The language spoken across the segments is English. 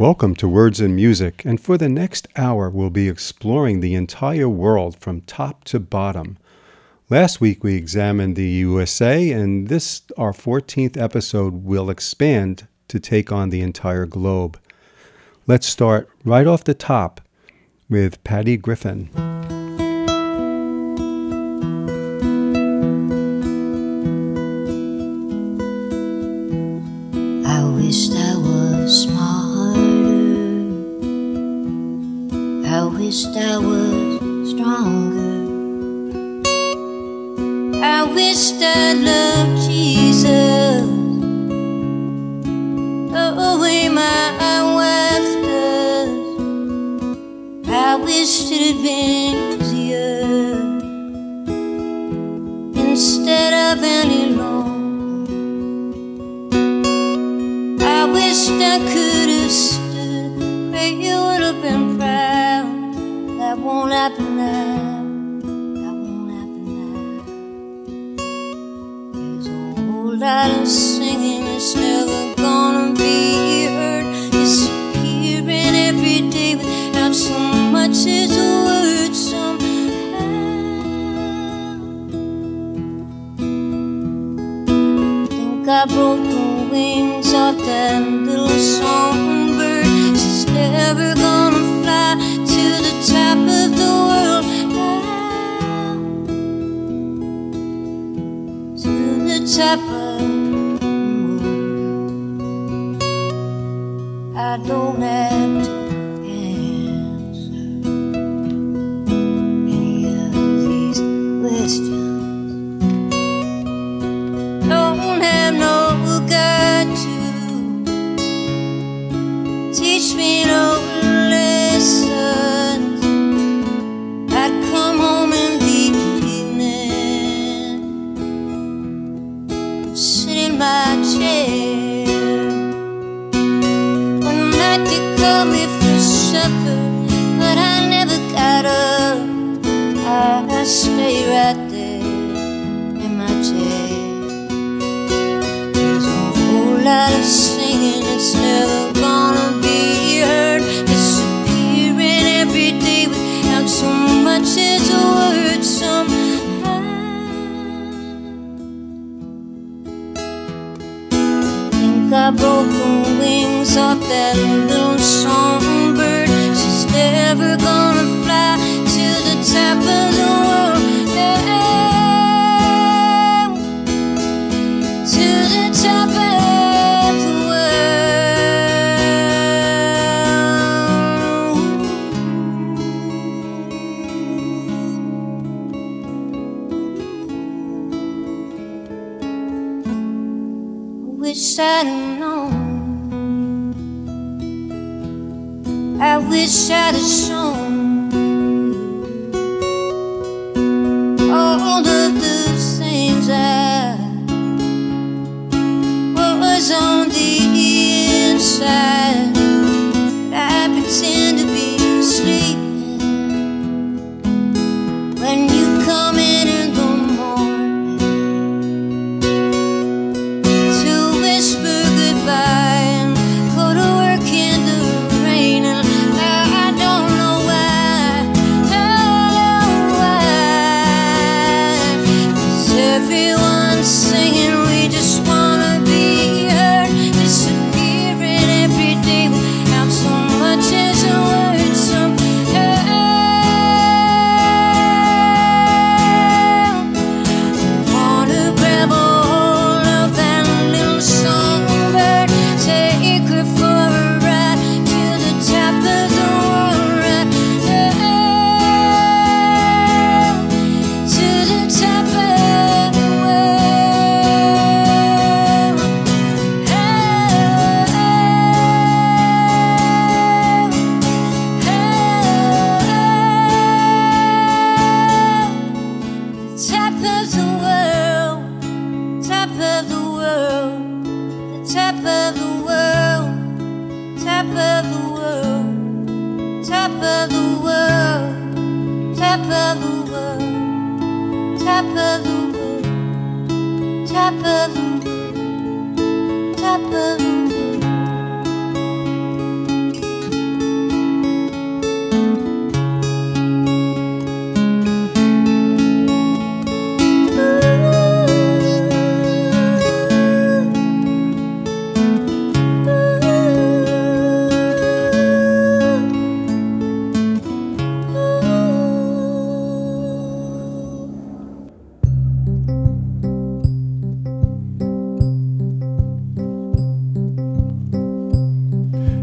Welcome to Words and Music, and for the next hour, we'll be exploring the entire world from top to bottom. Last week, we examined the USA, and this, our 14th episode, will expand to take on the entire globe. Let's start right off the top with Patty Griffin.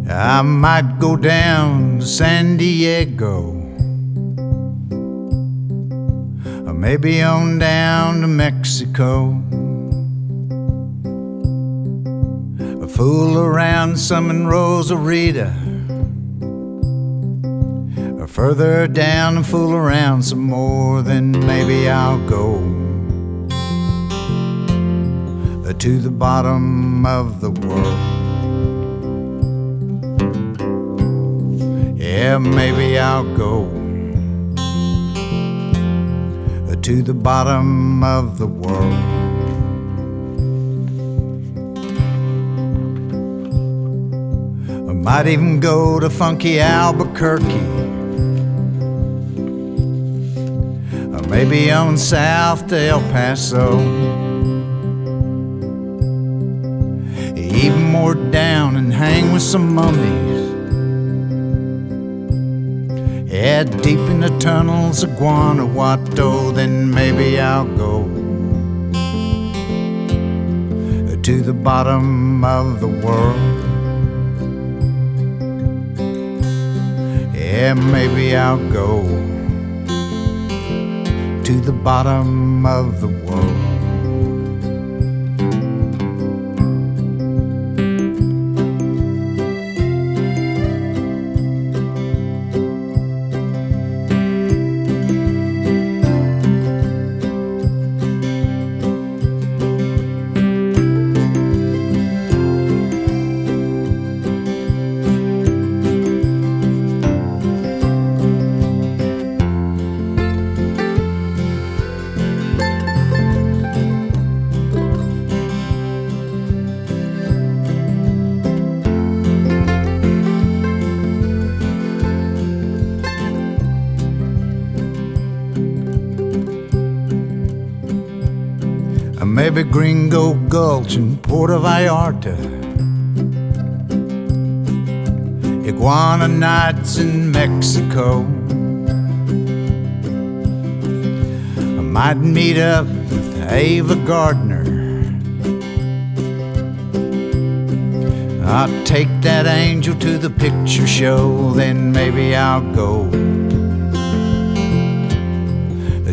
I might go down to San Diego. Or maybe on down to Mexico. Or fool around some in Rosarita. Or further down and fool around some more, then maybe I'll go to the bottom of the world. Yeah, maybe I'll go to the bottom of the world. I might even go to funky Albuquerque. Or maybe on south to El Paso. Even more down and hang with some mummies. Yeah, deep in the tunnels of Guanajuato, then maybe I'll go to the bottom of the world. Yeah, maybe I'll go to the bottom of the world. Maybe Gringo Gulch in Puerto Vallarta. Iguana nights in Mexico. I might meet up with Ava Gardner. I'll take that angel to the picture show, then maybe I'll go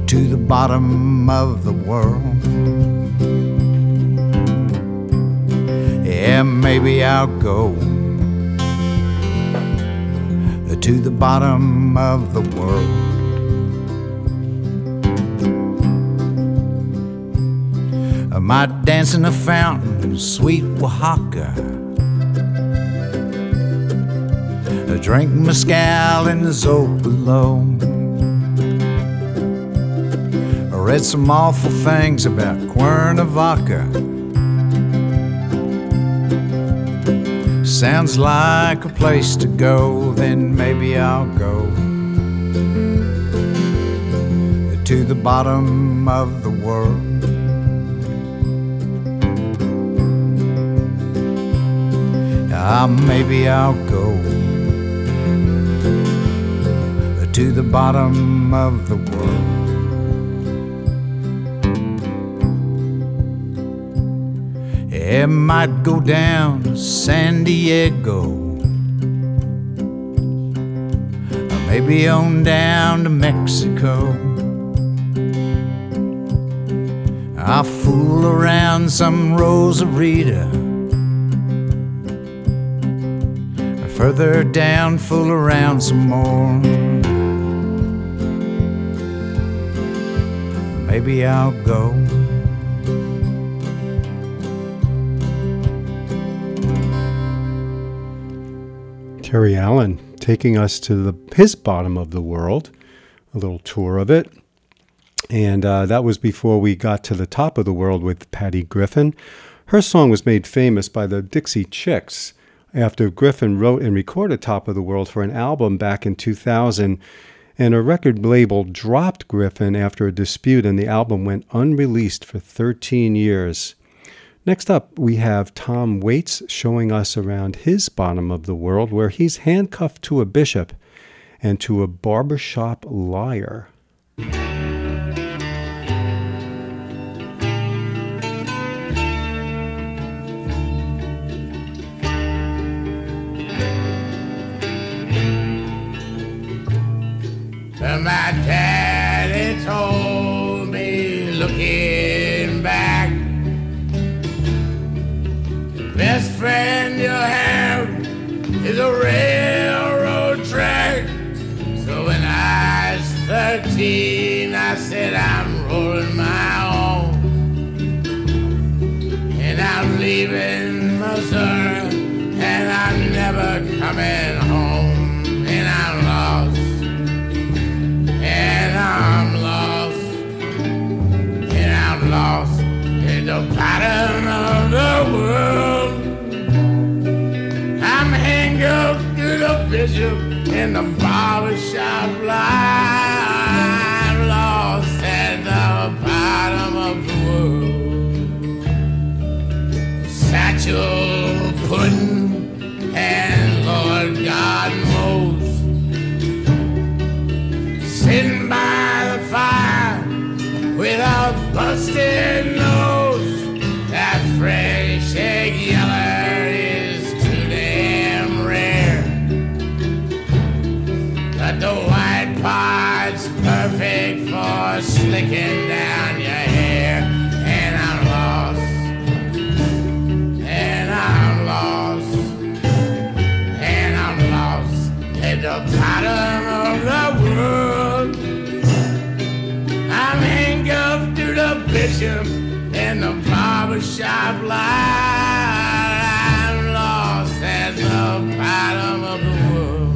to the bottom of the world. Yeah, maybe I'll go to the bottom of the world. I might dance in a fountain sweet Oaxaca. I drink mezcal in the Zocalo. I read some awful things about Cuernavaca. Sounds like a place to go, then maybe I'll go to the bottom of the world. Ah, maybe I'll go to the bottom of the world. It might go down to San Diego. Or maybe on down to Mexico. I'll fool around some Rosarita. Further down, fool around some more. Maybe I'll go. Terry Allen taking us to the his bottom of the world, a little tour of it. And uh, that was before we got to the top of the world with Patty Griffin. Her song was made famous by the Dixie Chicks after Griffin wrote and recorded Top of the World for an album back in 2000. And a record label dropped Griffin after a dispute, and the album went unreleased for 13 years. Next up, we have Tom Waits showing us around his bottom of the world where he's handcuffed to a bishop and to a barbershop liar. my friend you have is a railroad track. So when I was 13, I said, I'm rolling my own. And I'm leaving Missouri, and I'm never coming home. And I'm lost. And I'm lost. And I'm lost in the bottom of the world. bishop in the barbershop line, lost at the bottom of the world. Satchel pudding. pleasure in the barber shop light, I'm lost at the bottom of the world.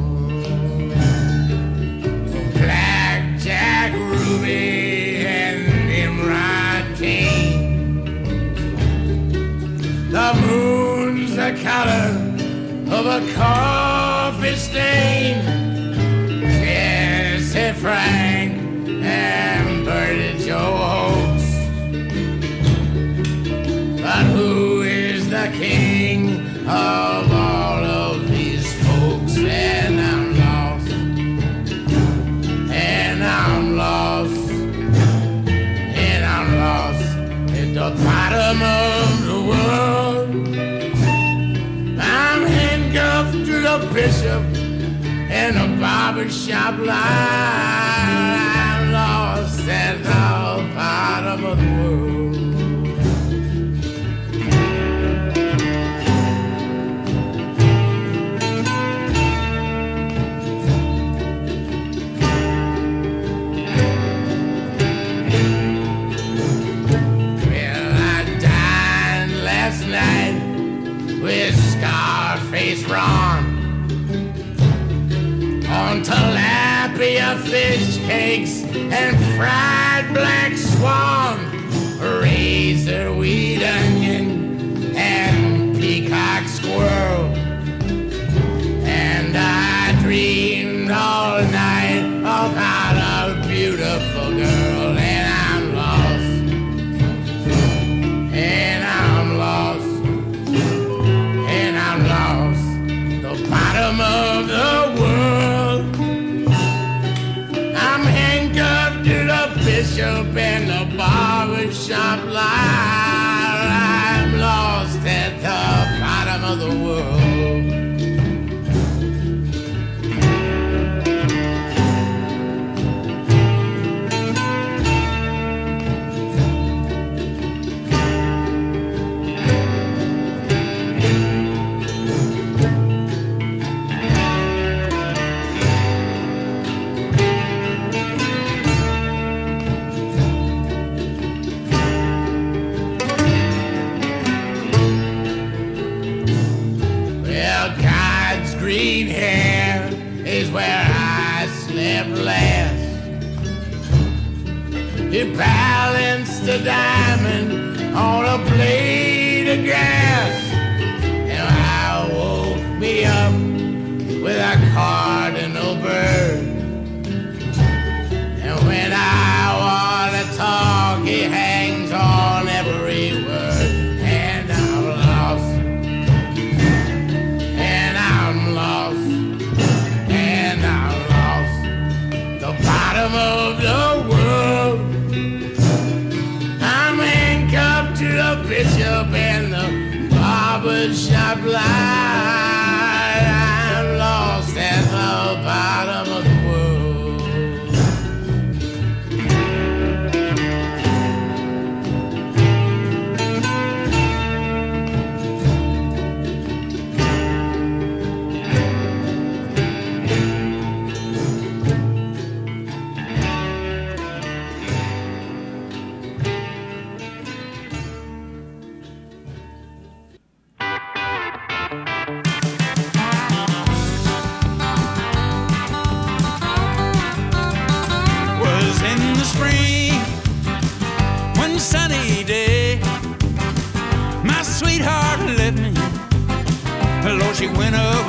Black Jack Ruby and Imran King. The moon's the color of a coffee stain. Yes, it's right. worship in a barbershop line. tilapia fish cakes and fried black swan, razor weed. green hair is where I slept last. He balanced a diamond on a blade of grass, and I woke me up with a cardinal bird. she went up.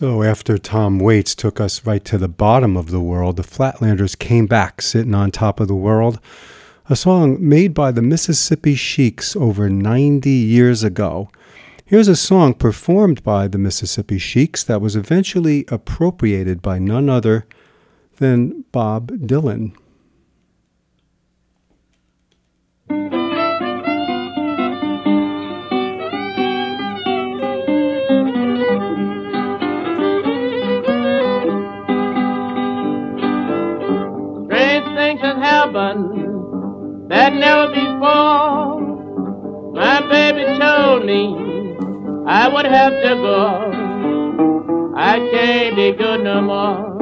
So, after Tom Waits took us right to the bottom of the world, the Flatlanders came back sitting on top of the world. A song made by the Mississippi Sheiks over 90 years ago. Here's a song performed by the Mississippi Sheiks that was eventually appropriated by none other than Bob Dylan. things have happened that never before. My baby told me I would have to go. I can't be good no more.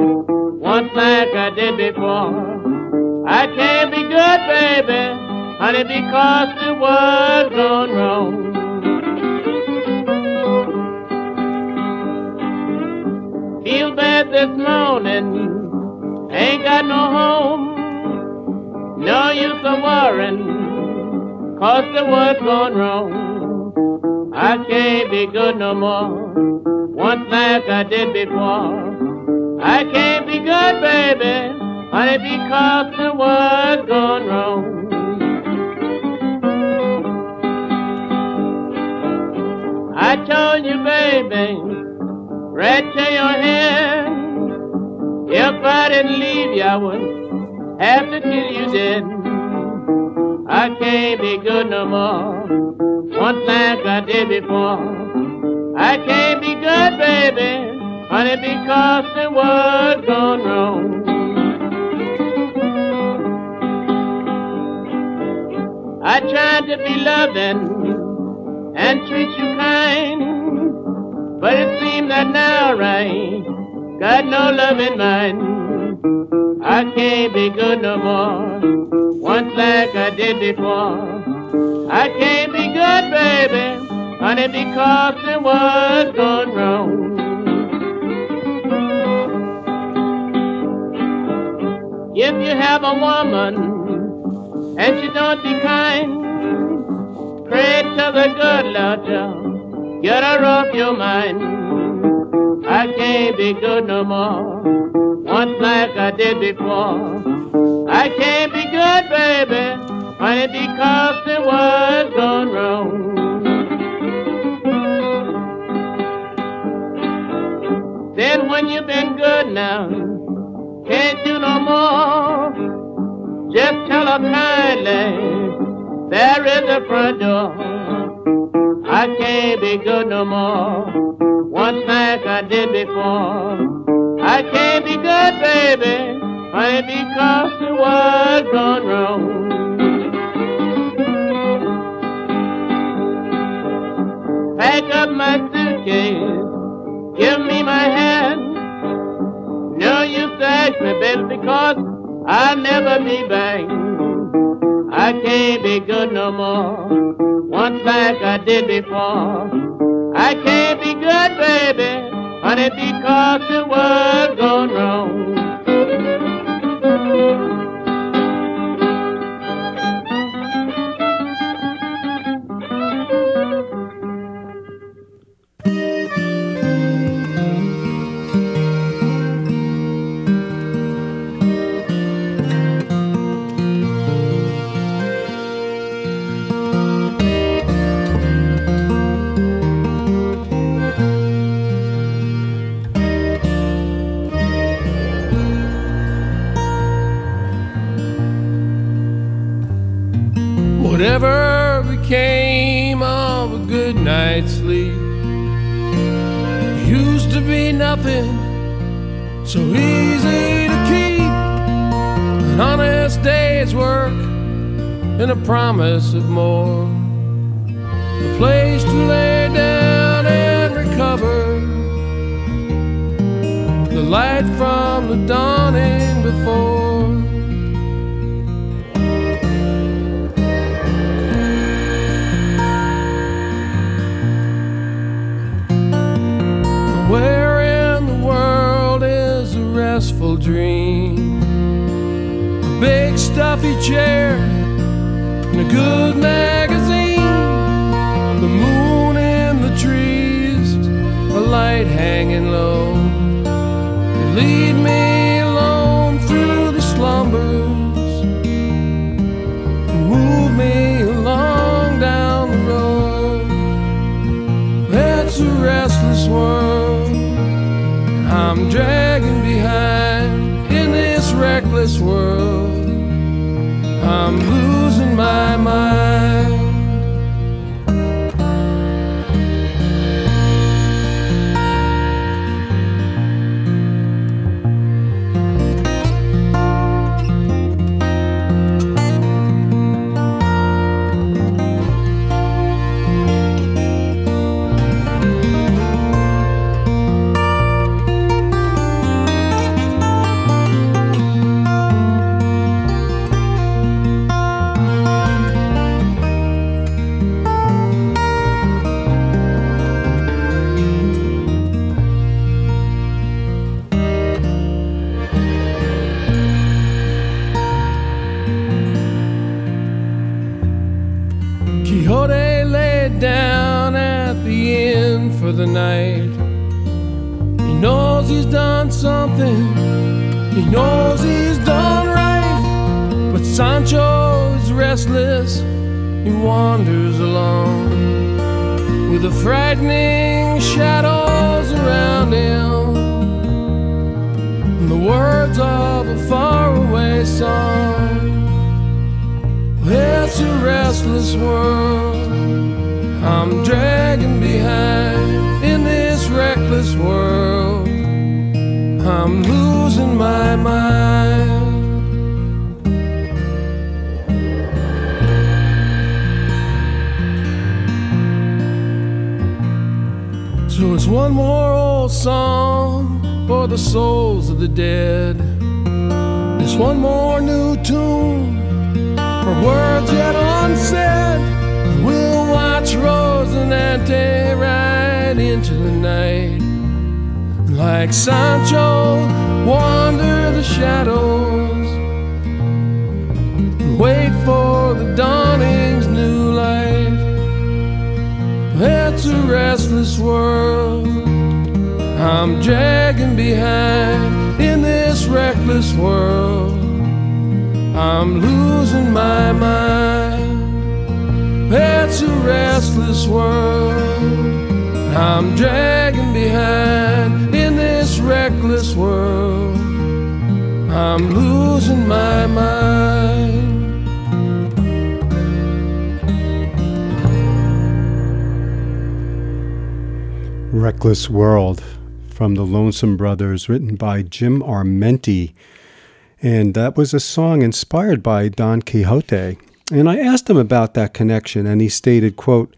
Once like I did before. I can't be good, baby, honey, because the world's gone wrong. feel bad this morning. Ain't got no home. No use of worrying, cause the world gone wrong. I can't be good no more, once like I did before. I can't be good, baby, honey, because the world gone wrong. I told you, baby, right to your hand. If I didn't leave you, I would have to kill you dead. I can't be good no more, once like I did before. I can't be good, baby, honey, because the world gone wrong. I tried to be loving and treat you kind, but it seems that now I got no love in mind. I can't be good no more, once like I did before. I can't be good, baby, honey, because the world's gone wrong. If you have a woman and she don't be kind, pray to the good Lord, get her off your mind. I can't be good no more, once like I did before. I can't be good, baby, honey, because the world's gone wrong. Then when you've been good now, can't do no more. Just tell her kindly, there is a front door. I can't be good no more, once like I did before. I can't be good, baby, honey, because the world's gone wrong. Pack up my suitcase, give me my hand. No to ask me, baby, because I'll never be back. I can't be good no more, once like I did before. I can't be good, baby, honey, because the world's gone wrong. Whatever became of a good night's sleep used to be nothing so easy to keep. An honest day's work and a promise of more. A place to lay down and recover. The light from the dawning before. Dream? A big stuffy chair and a good magazine. The moon in the trees, a light hanging low. They lead me alone through the slumbers and move me along down the road. It's a restless world. I'm dragging behind in this world. I'm losing Watch Rosinante ride into the night. Like Sancho, wander the shadows. Wait for the dawning's new light. It's a restless world. I'm dragging behind in this reckless world. I'm losing my mind. It's a restless world. I'm dragging behind in this reckless world. I'm losing my mind. Reckless World from the Lonesome Brothers, written by Jim Armenti. And that was a song inspired by Don Quixote. And I asked him about that connection, and he stated, quote,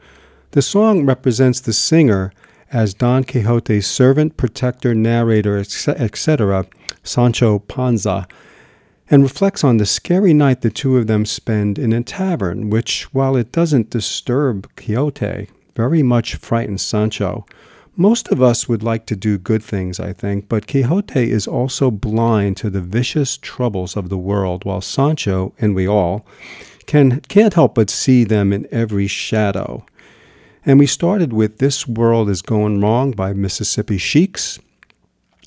The song represents the singer as Don Quixote's servant, protector, narrator, etc., Sancho Panza, and reflects on the scary night the two of them spend in a tavern, which, while it doesn't disturb Quixote, very much frightens Sancho. Most of us would like to do good things, I think, but Quixote is also blind to the vicious troubles of the world, while Sancho, and we all, can, can't help but see them in every shadow. And we started with This World is Going Wrong by Mississippi Sheiks.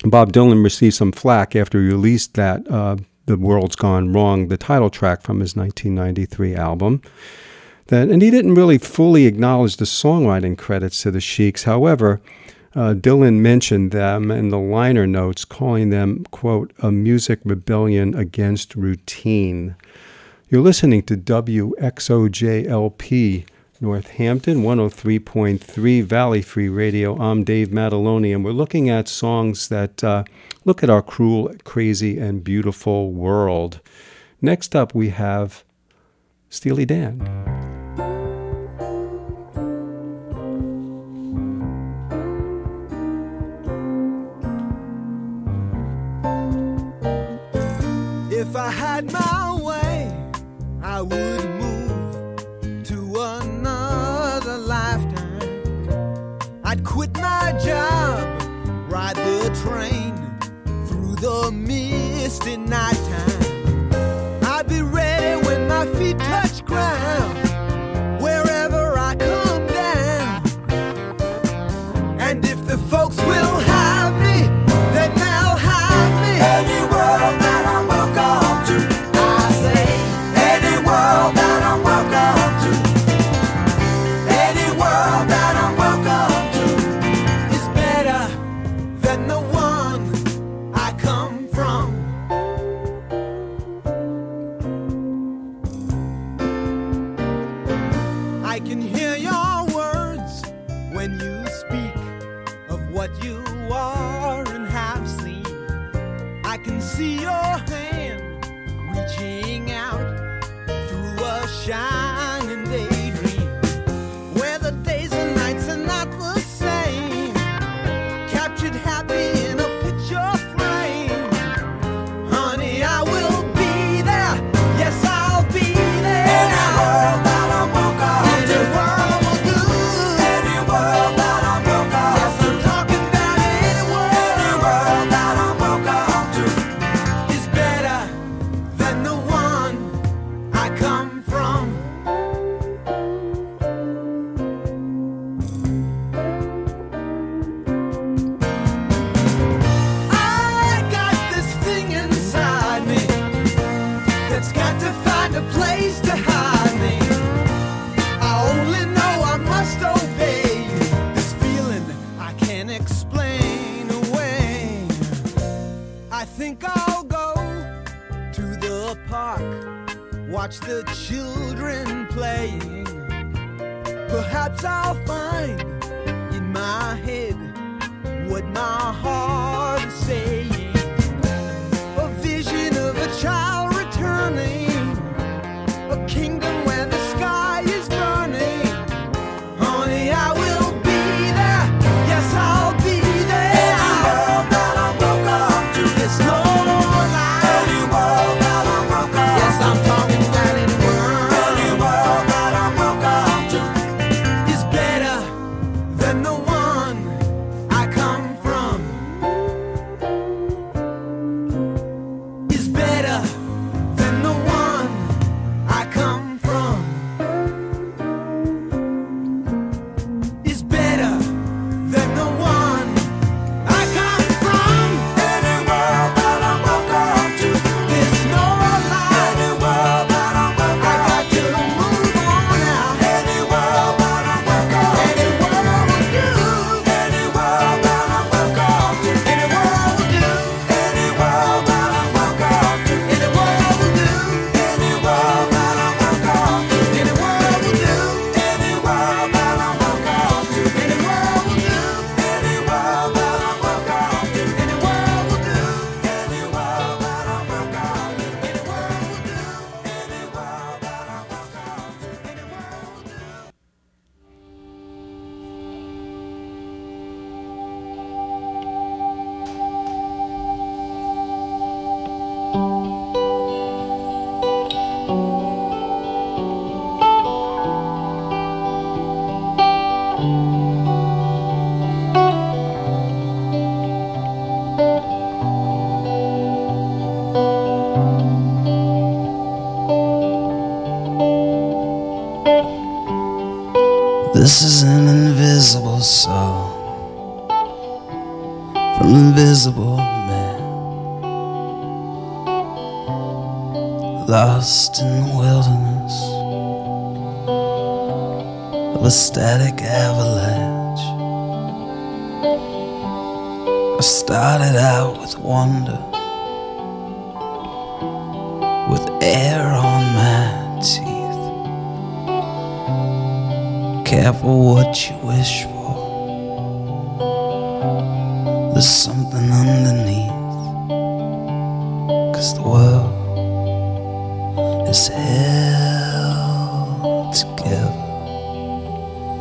Bob Dylan received some flack after he released that, uh, The World's Gone Wrong, the title track from his 1993 album. That, and he didn't really fully acknowledge the songwriting credits to the Sheiks. However, uh, Dylan mentioned them in the liner notes, calling them, quote, a music rebellion against routine. You're listening to WXOJLP Northampton 103.3 Valley Free Radio. I'm Dave Mataloni, and we're looking at songs that uh, look at our cruel, crazy, and beautiful world. Next up, we have Steely Dan. If I had my would move to another lifetime. I'd quit my job, ride the train through the misty nighttime. I'd be ready when my feet touch ground,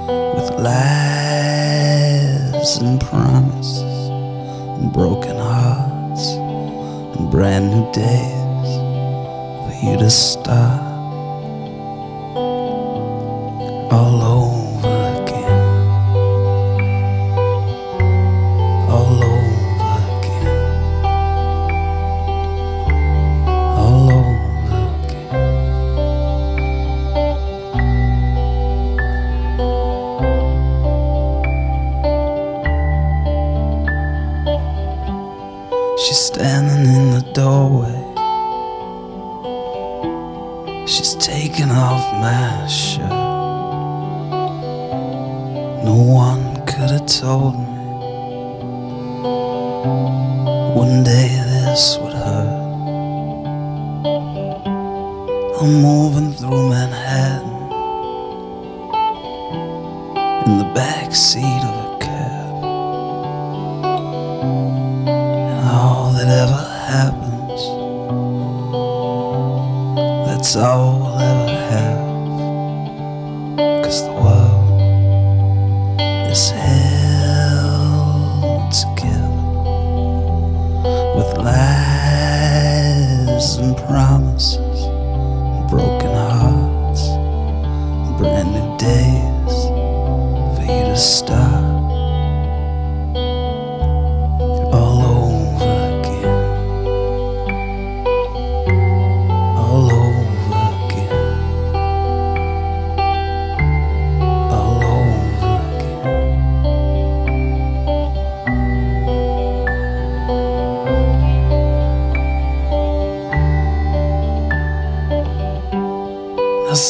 with lies and promises and broken hearts and brand new days for you to start. All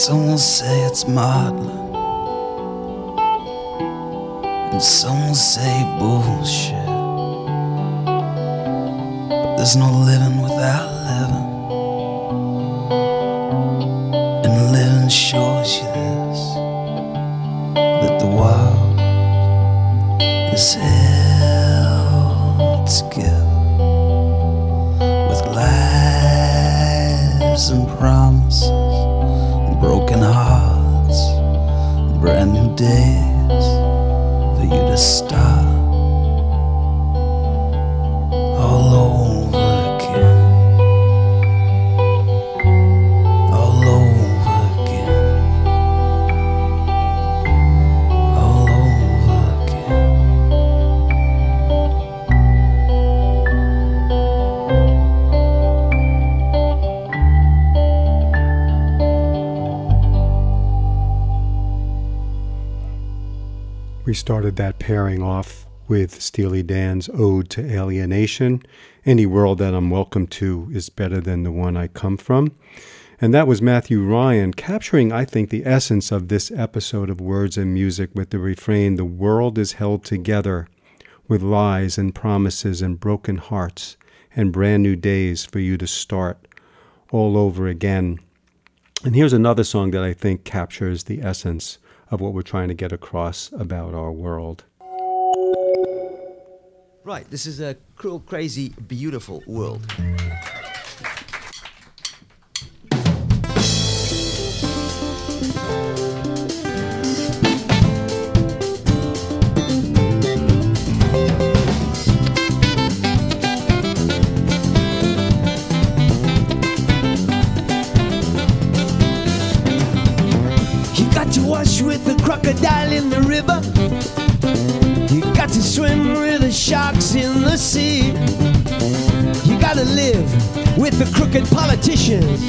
Some will say it's modeling, and some will say bullshit. But there's no living without living, and living shows you that. Days for you to start We started that pairing off with Steely Dan's Ode to Alienation. Any world that I'm welcome to is better than the one I come from. And that was Matthew Ryan capturing, I think, the essence of this episode of Words and Music with the refrain The world is held together with lies and promises and broken hearts and brand new days for you to start all over again. And here's another song that I think captures the essence of what we're trying to get across about our world. Right, this is a cruel, crazy, beautiful world. The crooked politicians.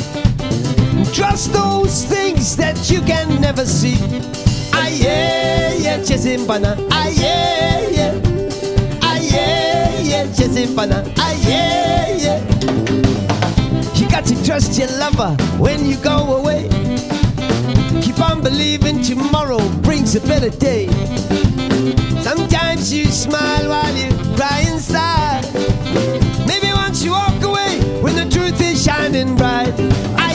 Trust those things that you can never see. Ah yeah, yeah, Chesimbana. Ah yeah, yeah. Ah yeah, yeah, Chesimbana. Ah yeah, yeah. You got to trust your lover when you go away. Keep on believing tomorrow brings a better day. Sometimes you smile while you cry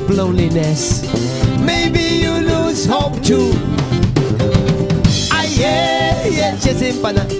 escape loneliness. Maybe you lose hope too. Ah yeah. Ah yeah,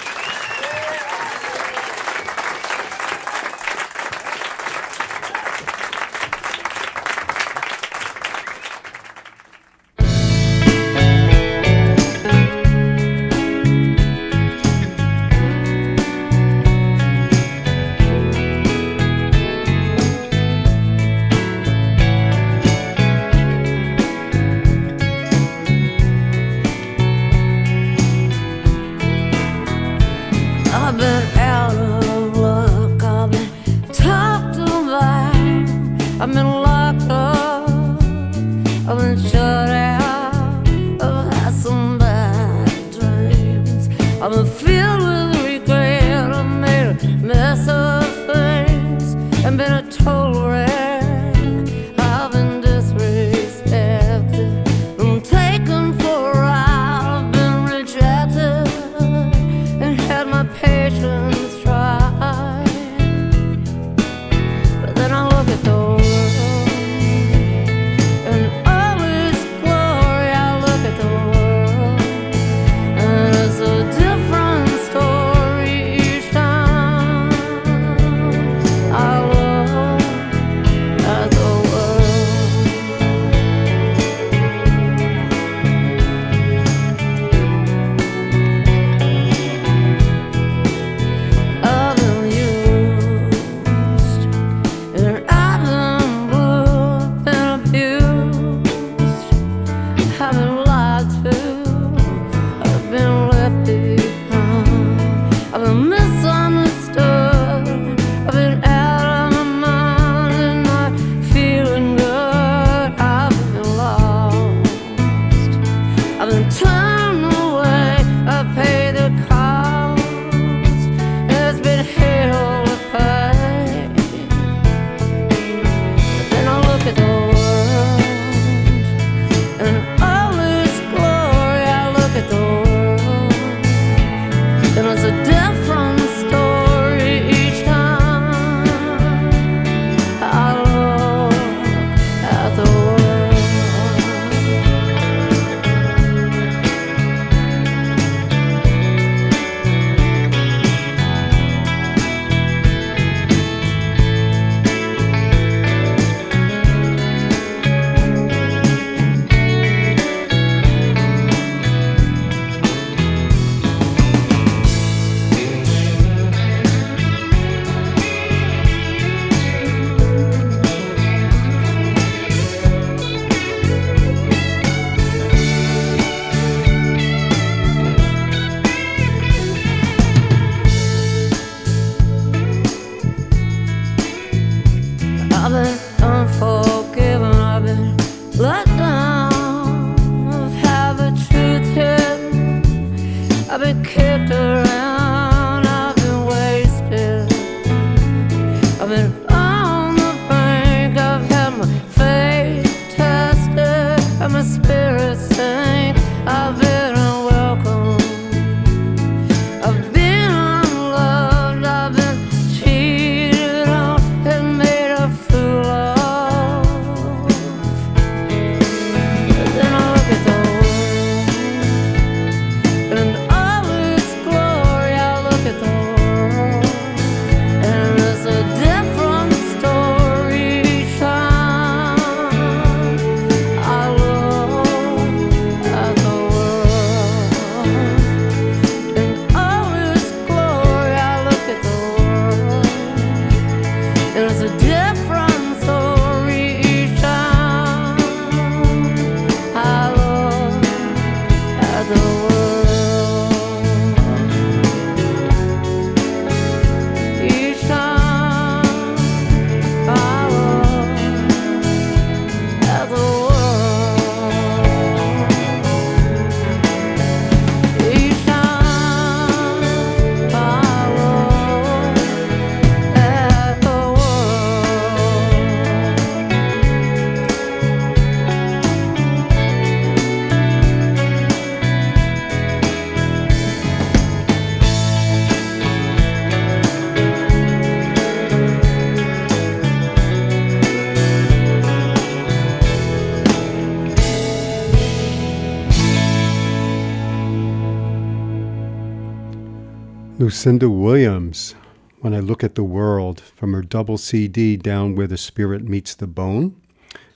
Lucinda Williams, When I Look at the World, from her double CD, Down Where the Spirit Meets the Bone.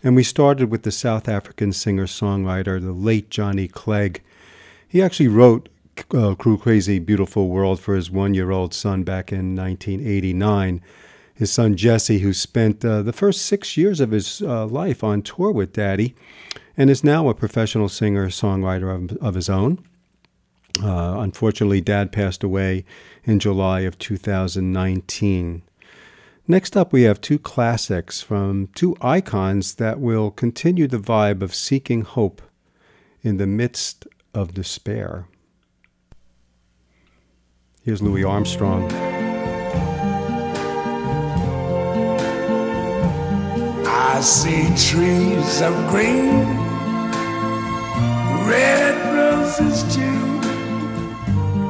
And we started with the South African singer songwriter, the late Johnny Clegg. He actually wrote uh, Cruel Crazy Beautiful World for his one year old son back in 1989. His son Jesse, who spent uh, the first six years of his uh, life on tour with Daddy, and is now a professional singer songwriter of, of his own. Uh, unfortunately, Dad passed away in July of 2019. Next up, we have two classics from two icons that will continue the vibe of seeking hope in the midst of despair. Here's Louis Armstrong. I see trees of green, red roses too.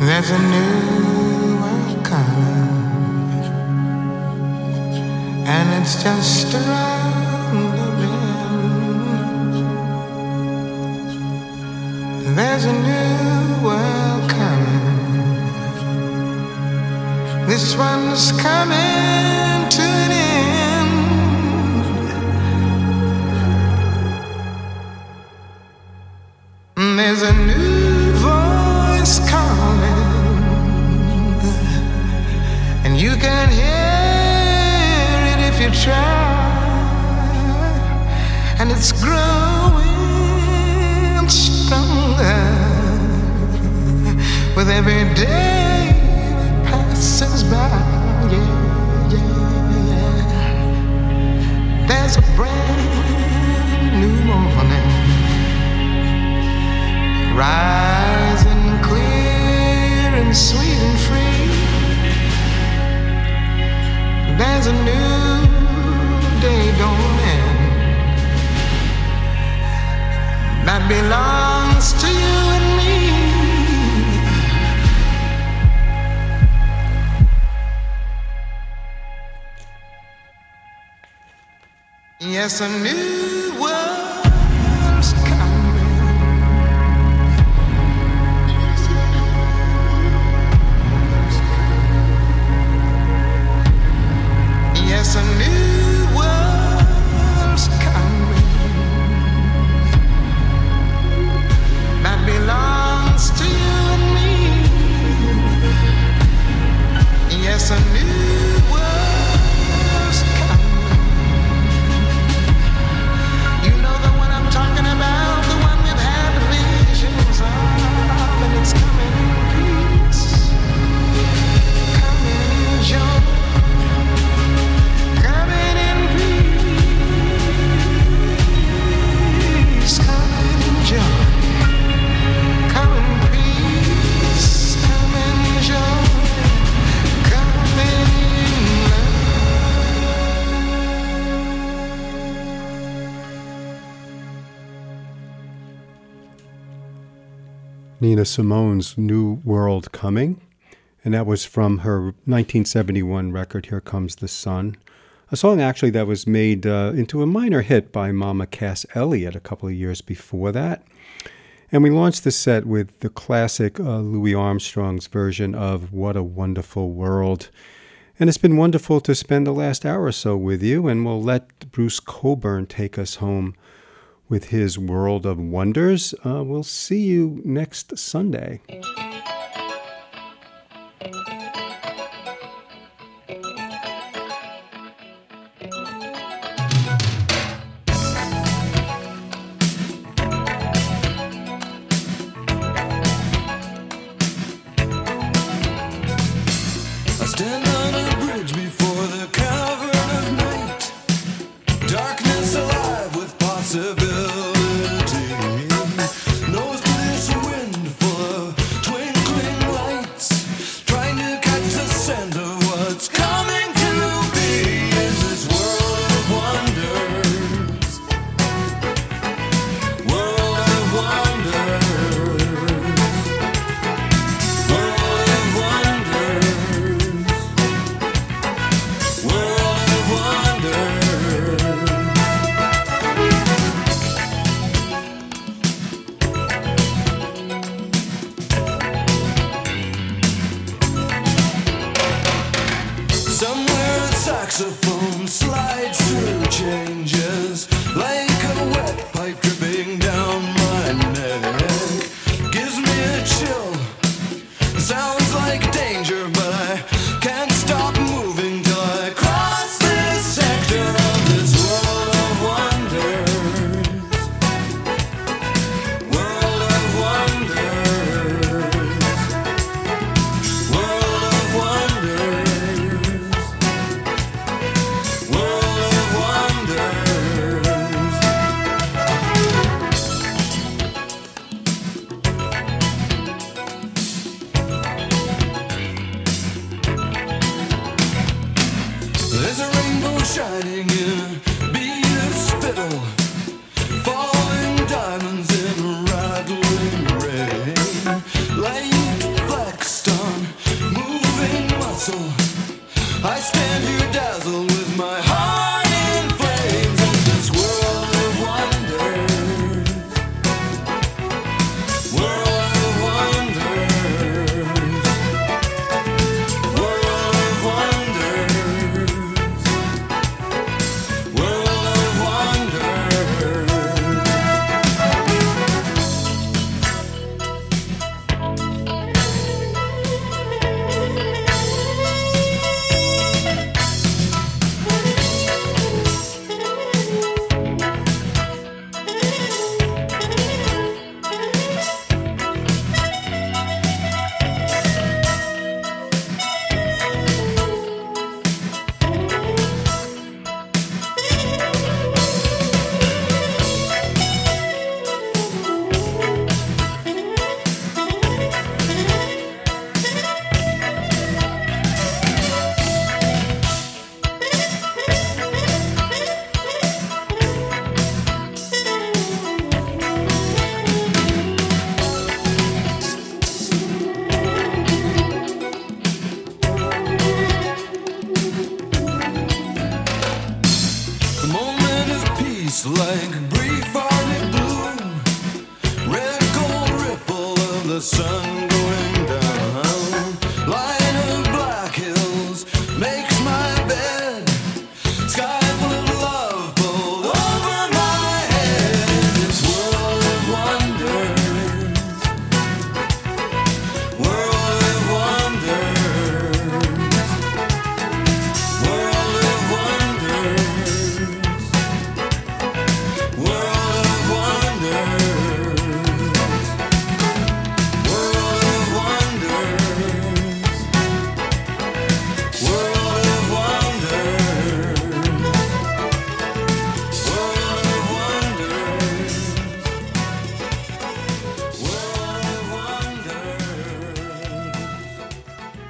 There's a new world coming, and it's just around the bend. There's a new world coming. This one's coming A new world's coming. Yes, a new world's coming that belongs to you and me. Yes, a new. Nina Simone's New World Coming, and that was from her 1971 record, Here Comes the Sun. A song actually that was made uh, into a minor hit by Mama Cass Elliot a couple of years before that. And we launched the set with the classic uh, Louis Armstrong's version of What a Wonderful World. And it's been wonderful to spend the last hour or so with you, and we'll let Bruce Coburn take us home with his World of Wonders. Uh, we'll see you next Sunday.